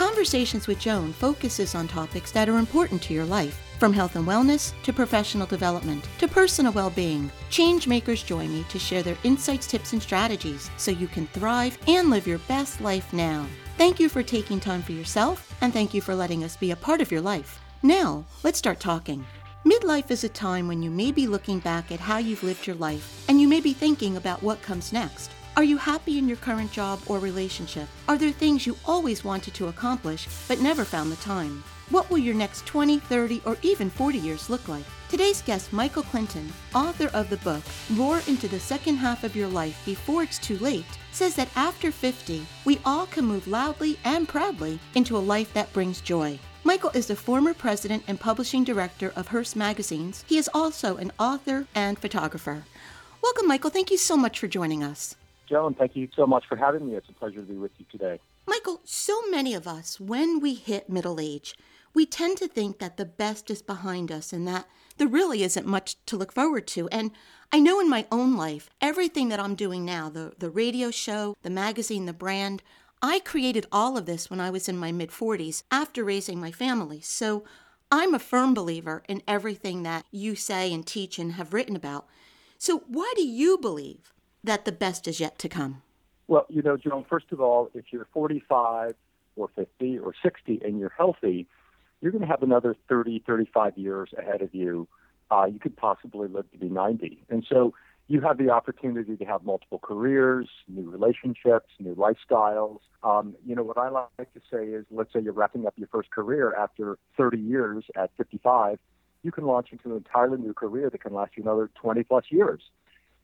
Conversations with Joan focuses on topics that are important to your life, from health and wellness to professional development to personal well being. Change makers join me to share their insights, tips, and strategies so you can thrive and live your best life now. Thank you for taking time for yourself, and thank you for letting us be a part of your life. Now, let's start talking. Midlife is a time when you may be looking back at how you've lived your life, and you may be thinking about what comes next. Are you happy in your current job or relationship? Are there things you always wanted to accomplish but never found the time? What will your next 20, 30, or even 40 years look like? Today's guest, Michael Clinton, author of the book Roar into the Second Half of Your Life Before It's Too Late, says that after 50, we all can move loudly and proudly into a life that brings joy. Michael is the former president and publishing director of Hearst Magazines. He is also an author and photographer. Welcome, Michael. Thank you so much for joining us. Joan, thank you so much for having me. It's a pleasure to be with you today. Michael, so many of us, when we hit middle age, we tend to think that the best is behind us and that there really isn't much to look forward to. And I know in my own life, everything that I'm doing now the, the radio show, the magazine, the brand I created all of this when I was in my mid 40s after raising my family. So I'm a firm believer in everything that you say and teach and have written about. So, why do you believe that the best is yet to come? Well, you know, Joan, first of all, if you're 45 or 50 or 60 and you're healthy, you're going to have another 30, 35 years ahead of you. Uh, you could possibly live to be 90. And so you have the opportunity to have multiple careers, new relationships, new lifestyles. Um, you know, what I like to say is, let's say you're wrapping up your first career after 30 years at 55, you can launch into an entirely new career that can last you another 20 plus years.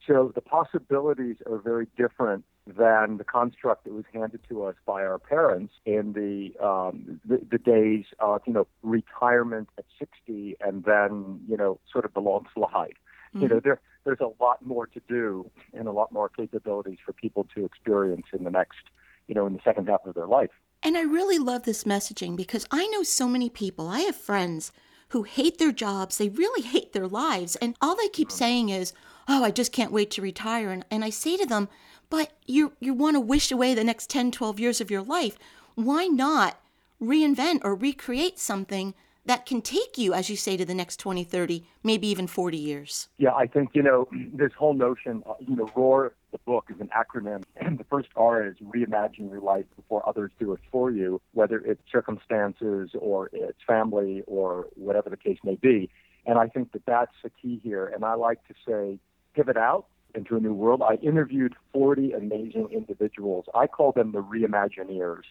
So the possibilities are very different than the construct that was handed to us by our parents in the um, the, the days of you know retirement at 60 and then you know sort of the long slide. Mm-hmm. You know there there's a lot more to do and a lot more capabilities for people to experience in the next you know in the second half of their life. And I really love this messaging because I know so many people. I have friends who hate their jobs, they really hate their lives, and all they keep mm-hmm. saying is, "Oh, I just can't wait to retire." And and I say to them, "But you you want to wish away the next 10, 12 years of your life. Why not reinvent or recreate something that can take you, as you say, to the next 20, 30, maybe even 40 years? Yeah, I think, you know, this whole notion, uh, you know, ROAR, the book, is an acronym. And the first R is reimagine your life before others do it for you, whether it's circumstances or it's family or whatever the case may be. And I think that that's the key here. And I like to say, pivot out into a new world. I interviewed 40 amazing individuals. I call them the reimagineers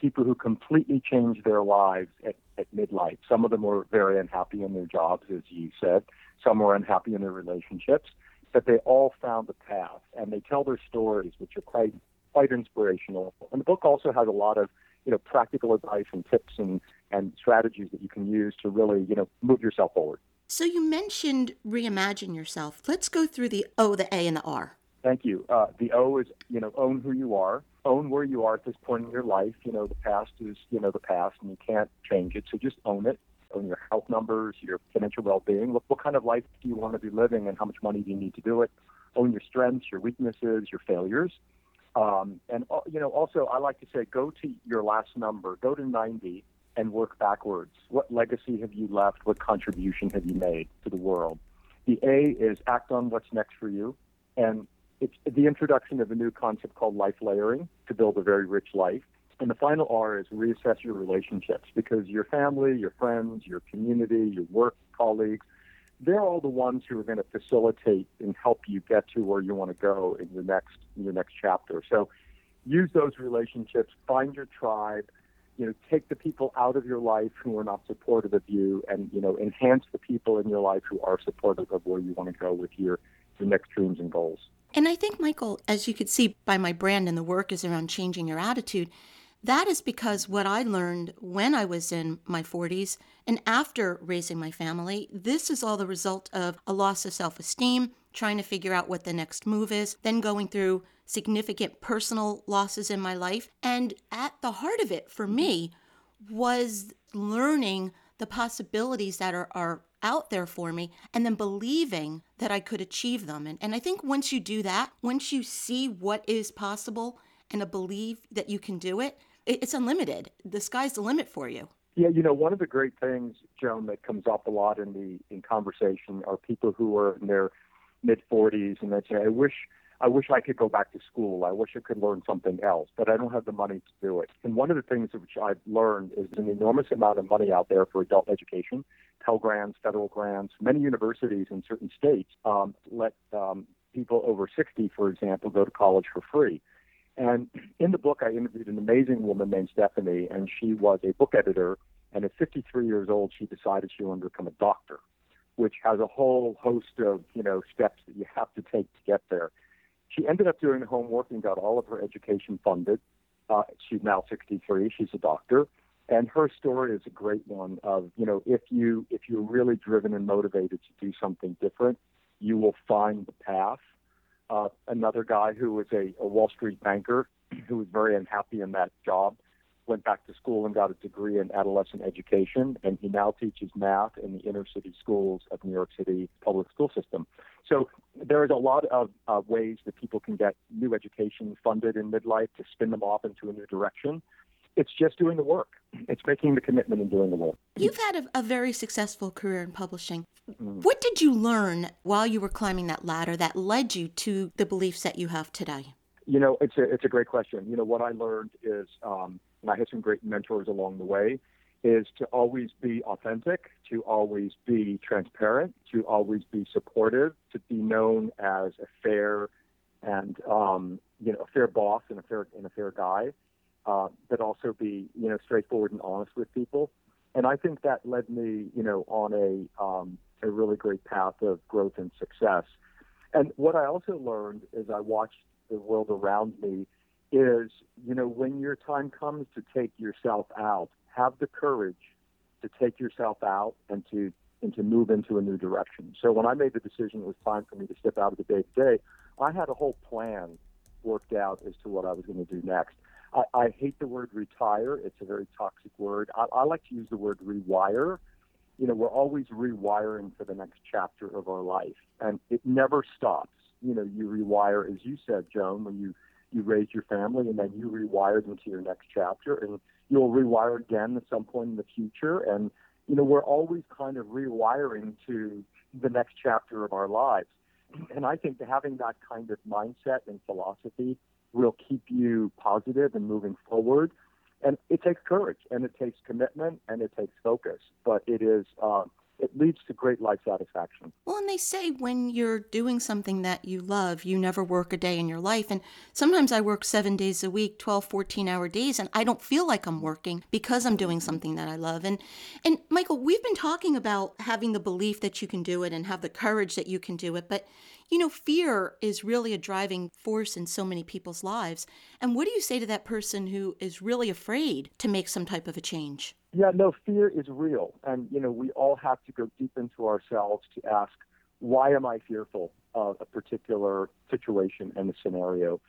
people who completely changed their lives at, at midlife. Some of them were very unhappy in their jobs, as you said. Some were unhappy in their relationships, but they all found a path, and they tell their stories, which are quite quite inspirational. And the book also has a lot of you know practical advice and tips and and strategies that you can use to really you know move yourself forward. So you mentioned reimagine yourself. Let's go through the O, the A, and the R. Thank you. Uh, the O is, you know, own who you are, own where you are at this point in your life. You know, the past is, you know, the past, and you can't change it. So just own it. Own your health numbers, your financial well-being. Look, what kind of life do you want to be living, and how much money do you need to do it? Own your strengths, your weaknesses, your failures. Um, and uh, you know, also, I like to say, go to your last number, go to 90, and work backwards. What legacy have you left? What contribution have you made to the world? The A is act on what's next for you, and it's the introduction of a new concept called life layering to build a very rich life. And the final R is reassess your relationships because your family, your friends, your community, your work colleagues, they're all the ones who are going to facilitate and help you get to where you want to go in your next your next chapter. So use those relationships, find your tribe, you know, take the people out of your life who are not supportive of you and, you know, enhance the people in your life who are supportive of where you want to go with your, your next dreams and goals. And I think, Michael, as you could see by my brand and the work is around changing your attitude, that is because what I learned when I was in my 40s and after raising my family, this is all the result of a loss of self esteem, trying to figure out what the next move is, then going through significant personal losses in my life. And at the heart of it for me was learning the possibilities that are, are out there for me and then believing that I could achieve them. And, and I think once you do that, once you see what is possible and a that you can do it, it it's unlimited. The sky's the limit for you. Yeah, you know, one of the great things, Joan, that comes up a lot in the in conversation are people who are in their mid 40s and they say, "I wish I wish I could go back to school. I wish I could learn something else, but I don't have the money to do it. And one of the things which I've learned is an enormous amount of money out there for adult education, Pell grants, federal grants. Many universities in certain states um, let um, people over 60, for example, go to college for free. And in the book, I interviewed an amazing woman named Stephanie, and she was a book editor. And at 53 years old, she decided she wanted to become a doctor, which has a whole host of you know steps that you have to take to get there. She ended up doing homework and got all of her education funded. Uh, she's now 63. She's a doctor, and her story is a great one. Of you know, if you if you're really driven and motivated to do something different, you will find the path. Uh, another guy who was a, a Wall Street banker who was very unhappy in that job went back to school and got a degree in adolescent education, and he now teaches math in the inner city schools of New York City public school system. So there is a lot of uh, ways that people can get new education funded in midlife to spin them off into a new direction. It's just doing the work. It's making the commitment and doing the work. You've had a, a very successful career in publishing. Mm. What did you learn while you were climbing that ladder that led you to the beliefs that you have today? You know, it's a it's a great question. You know, what I learned is um, and I had some great mentors along the way, is to always be authentic, to always be transparent, to always be supportive, to be known as a fair and um, you know a fair boss and a fair and a fair guy, uh, but also be you know straightforward and honest with people. And I think that led me you know on a um, a really great path of growth and success. And what I also learned is I watched the world around me is, you know, when your time comes to take yourself out, have the courage to take yourself out and to and to move into a new direction. So when I made the decision it was time for me to step out of the day to day, I had a whole plan worked out as to what I was going to do next. I, I hate the word retire. It's a very toxic word. I, I like to use the word rewire. You know, we're always rewiring for the next chapter of our life, and it never stops. You know, you rewire, as you said, Joan, when you you raise your family and then you rewire them to your next chapter and you'll rewire again at some point in the future. And you know we're always kind of rewiring to the next chapter of our lives. And i think that having that kind of mindset and philosophy will keep you positive and moving forward. And it takes courage and it takes commitment and it takes focus. But it is uh, leads to great life satisfaction. Well, and they say when you're doing something that you love, you never work a day in your life. And sometimes I work seven days a week, 12, 14 hour days, and I don't feel like I'm working because I'm doing something that I love. And, and Michael, we've been talking about having the belief that you can do it and have the courage that you can do it. But, you know, fear is really a driving force in so many people's lives. And what do you say to that person who is really afraid to make some type of a change? Yeah, no, fear is real. And, you know, we all have to go deep into ourselves to ask, why am I fearful of a particular situation and a scenario?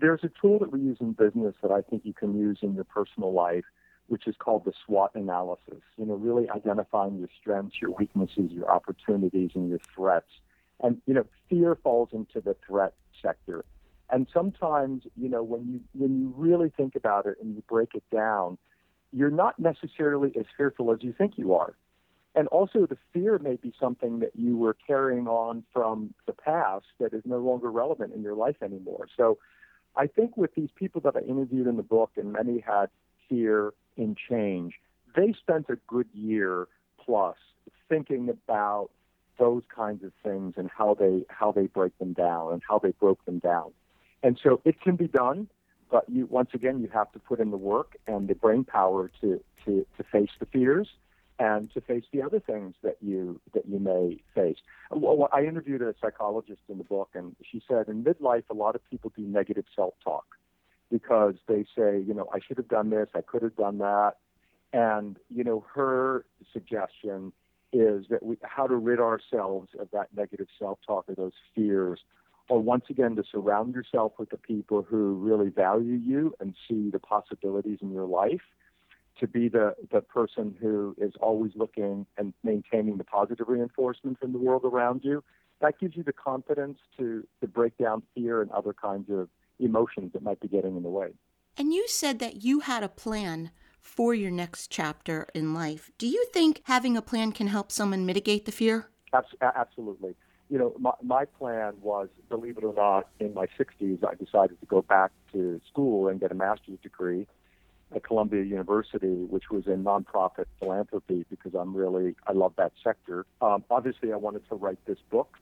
There's a tool that we use in business that I think you can use in your personal life, which is called the SWOT analysis. You know, really identifying your strengths, your weaknesses, your opportunities, and your threats. And, you know, fear falls into the threat sector. And sometimes, you know, when you when you really think about it and you break it down, you're not necessarily as fearful as you think you are. And also, the fear may be something that you were carrying on from the past that is no longer relevant in your life anymore. So, I think with these people that I interviewed in the book, and many had fear in change, they spent a good year plus thinking about those kinds of things and how they how they break them down and how they broke them down. And so it can be done but you once again you have to put in the work and the brain power to to to face the fears and to face the other things that you that you may face. I interviewed a psychologist in the book, and she said in midlife a lot of people do negative self-talk. because they say, you know, I should have done this, I could have done that. And, you know, her suggestion is that we, how to rid ourselves of that negative self talk or those fears, or once again, to surround yourself with the people who really value you and see the possibilities in your life, to be the, the person who is always looking and maintaining the positive reinforcement from the world around you. That gives you the confidence to, to break down fear and other kinds of emotions that might be getting in the way. And you said that you had a plan for your next chapter in life. Do you think having a plan can help someone mitigate the fear? Absolutely. You know, my, my plan was, believe it or not, in my 60s, I decided to go back to school and get a master's degree at Columbia University, which was in nonprofit philanthropy, because I'm really, I love that sector. Um, obviously, I wanted to write this book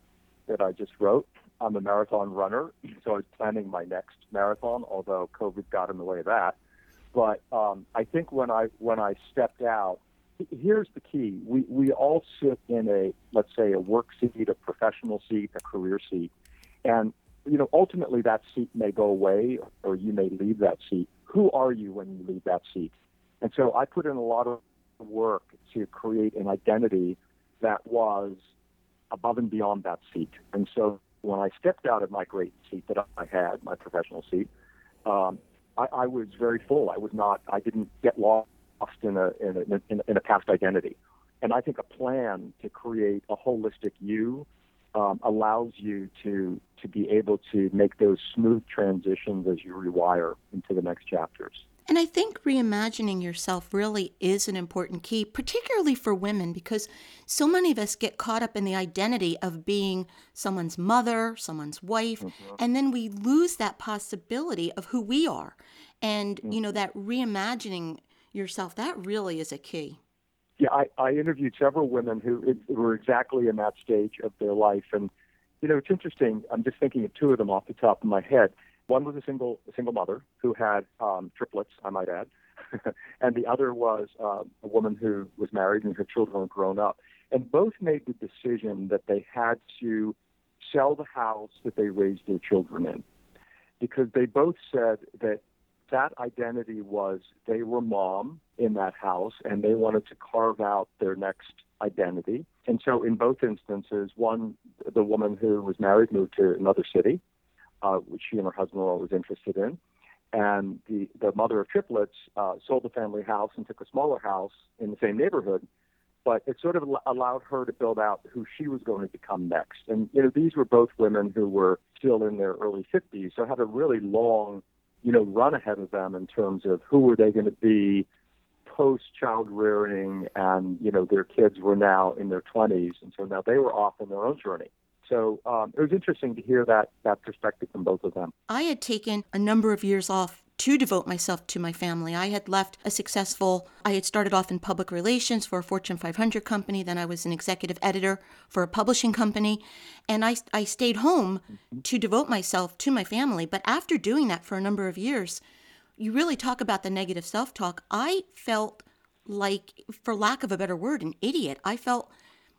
that I just wrote. I'm a marathon runner, so I was planning my next marathon, although COVID got in the way of that. But um, I think when I when I stepped out, here's the key: we we all sit in a let's say a work seat, a professional seat, a career seat, and you know ultimately that seat may go away, or you may leave that seat. Who are you when you leave that seat? And so I put in a lot of work to create an identity that was above and beyond that seat. And so when I stepped out of my great seat that I had, my professional seat, um, I, I was very full. I was not. I didn't get lost in a in a, in a past identity. And I think a plan to create a holistic you um, allows you to to be able to make those smooth transitions as you rewire into the next chapters. And I think reimagining yourself really is an important key, particularly for women, because so many of us get caught up in the identity of being someone's mother, someone's wife, mm-hmm. and then we lose that possibility of who we are. And, mm-hmm. you know, mm-hmm. that reimagining yourself, that really is a key. Yeah, I, I interviewed several women who, were exactly in that stage of their life. And, you know, it's interesting. I'm just thinking of two of them off the top of my head. One was a single single mother who had um, triplets, I might add, and the other was uh, a woman who was married and her children were grown up. And both made the decision that they had to sell the house that they raised their children in, because they both said that that identity was they were mom in that house and they wanted to carve out their next identity. And so in both instances, one, the woman who was married moved to another city uh, which she and her husband were always interested in. And the, the mother of triplets uh, sold the family house and took a smaller house in the same neighborhood. But it sort of allowed her to build out who she was going to become next. And you know, these were both women who were still in their early 50s, so had a really long, you know, run ahead of them in terms of who were they going to be post child rearing, and you know, their kids were now in their 20s, and so now they were off on their own journey. So um, it was interesting to hear that that perspective from both of them. I had taken a number of years off to devote myself to my family. I had left a successful, I had started off in public relations for a Fortune 500 company. Then I was an executive editor for a publishing company. And I, I stayed home to devote myself to my family. But after doing that for a number of years, you really talk about the negative self talk. I felt like, for lack of a better word, an idiot. I felt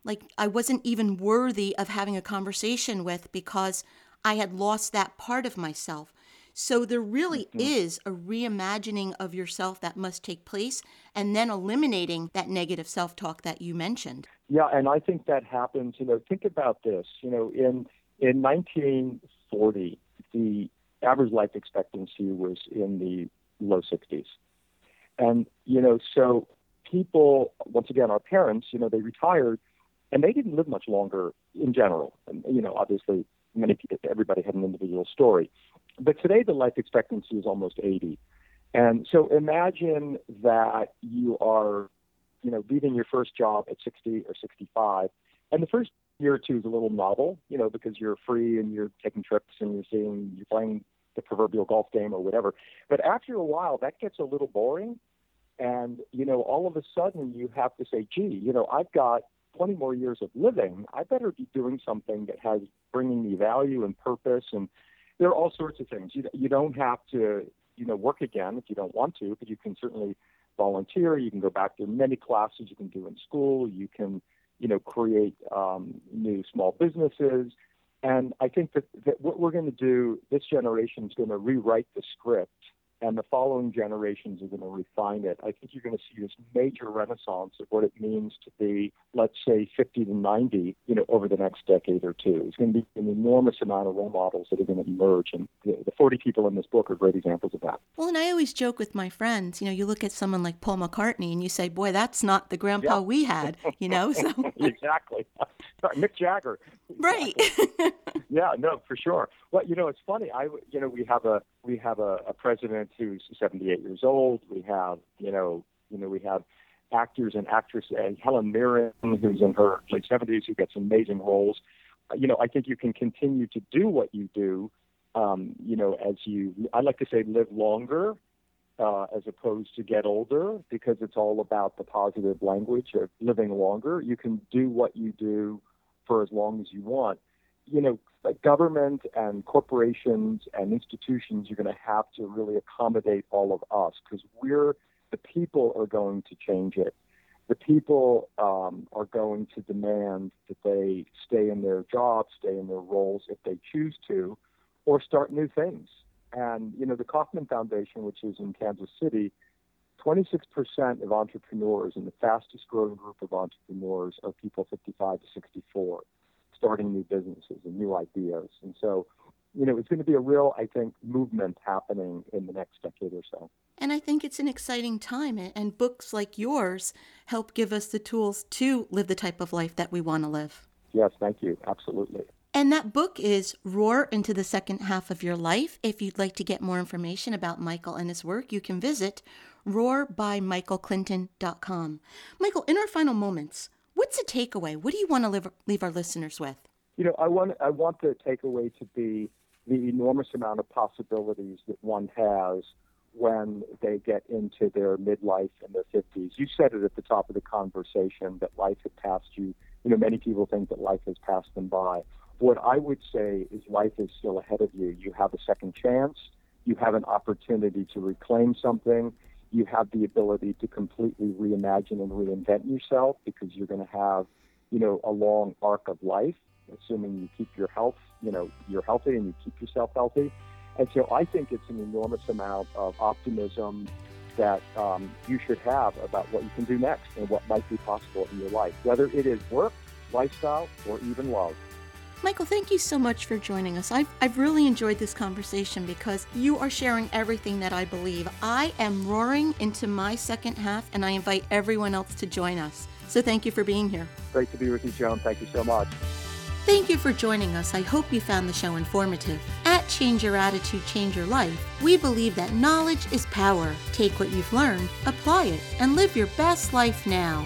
like I wasn't even worthy of having a conversation with because I had lost that part of myself. So there really mm-hmm. is a reimagining of yourself that must take place and then eliminating that negative self-talk that you mentioned. Yeah, and I think that happens, you know, think about this, you know, in in 1940, the average life expectancy was in the low 60s. And you know, so people once again our parents, you know, they retired and they didn't live much longer in general. And, you know, obviously, many people, everybody had an individual story. But today, the life expectancy is almost 80. And so imagine that you are, you know, leaving your first job at 60 or 65. And the first year or two is a little novel, you know, because you're free and you're taking trips and you're seeing, you're playing the proverbial golf game or whatever. But after a while, that gets a little boring. And, you know, all of a sudden you have to say, gee, you know, I've got 20 more years of living, I better be doing something that has bringing me value and purpose. And there are all sorts of things. You, you don't have to, you know, work again if you don't want to, but you can certainly volunteer. You can go back to many classes you can do in school. You can, you know, create um, new small businesses. And I think that, that what we're going to do, this generation is going to rewrite the script and the following generations are going to refine it. I think you're going to see this major renaissance of what it means to be, let's say, 50 to 90, you know, over the next decade or two. It's going to be an enormous amount of role models that are going to emerge, and the, the 40 people in this book are great examples of that. Well, and I always joke with my friends, you know, you look at someone like Paul McCartney and you say, boy, that's not the grandpa Yeah. we had, you know? So, exactly. Sorry, Mick Jagger. right. Yeah, no, for sure. Well, you know, it's funny. I, you know, we have a we have a, a president who's 78 years old. We have, you know, you know, we have actors and actresses. Uh, Helen Mirren, who's in her late 70s, who gets amazing roles. Uh, You know, I think you can continue to do what you do. Um, you know, as you, I like to say, live longer uh, as opposed to get older, because it's all about the positive language of living longer. You can do what you do for as long as you want. You know, like government and corporations and institutions are going to have to really accommodate all of us because we're the people are going to change it. The people um, are going to demand that they stay in their jobs, stay in their roles if they choose to, or start new things. And you know, the Kauffman Foundation, which is in Kansas City, 26% of entrepreneurs and the fastest growing group of entrepreneurs are people 55 to 64 starting new businesses and new ideas. And so, you know, it's going to be a real, I think, movement happening in the next decade or so. And I think it's an exciting time, and- books like yours help give us the tools to live the type of life that we want to live. Yes, thank you. Absolutely. And that book is Roar into the Second Half of Your Life. If you'd like to get more information about Michael and his work, you can visit roarbymichaelclinton.com. Michael, in our final moments, what's a takeaway? What do you want to leave, leave our listeners with? You know, I want I want the takeaway to be the enormous amount of possibilities that one has when they get into their midlife and their 50s. You said it at the top of the conversation that life had passed you. You know, many people think that life has passed them by. What I would say is life is still ahead of you. You have a second chance. You have an opportunity to reclaim something. You have the ability to completely reimagine and reinvent yourself because you're going to have, you know, a long arc of life, assuming you keep your health, you know, you're healthy and you keep yourself healthy. And so I think it's an enormous amount of optimism that um, you should have about what you can do next and what might be possible in your life, whether it is work, lifestyle, or even love. Michael, thank you so much for joining us. I've, I've really enjoyed this conversation because you are sharing everything that I believe. I am roaring into my second half, and I invite everyone else to join us. So thank you for being here. Great to be with you, Joan. Thank you so much. Thank you for joining us. I hope you found the show informative. At Change Your Attitude, Change Your Life, we believe that knowledge is power. Take what you've learned, apply it, and live your best life now.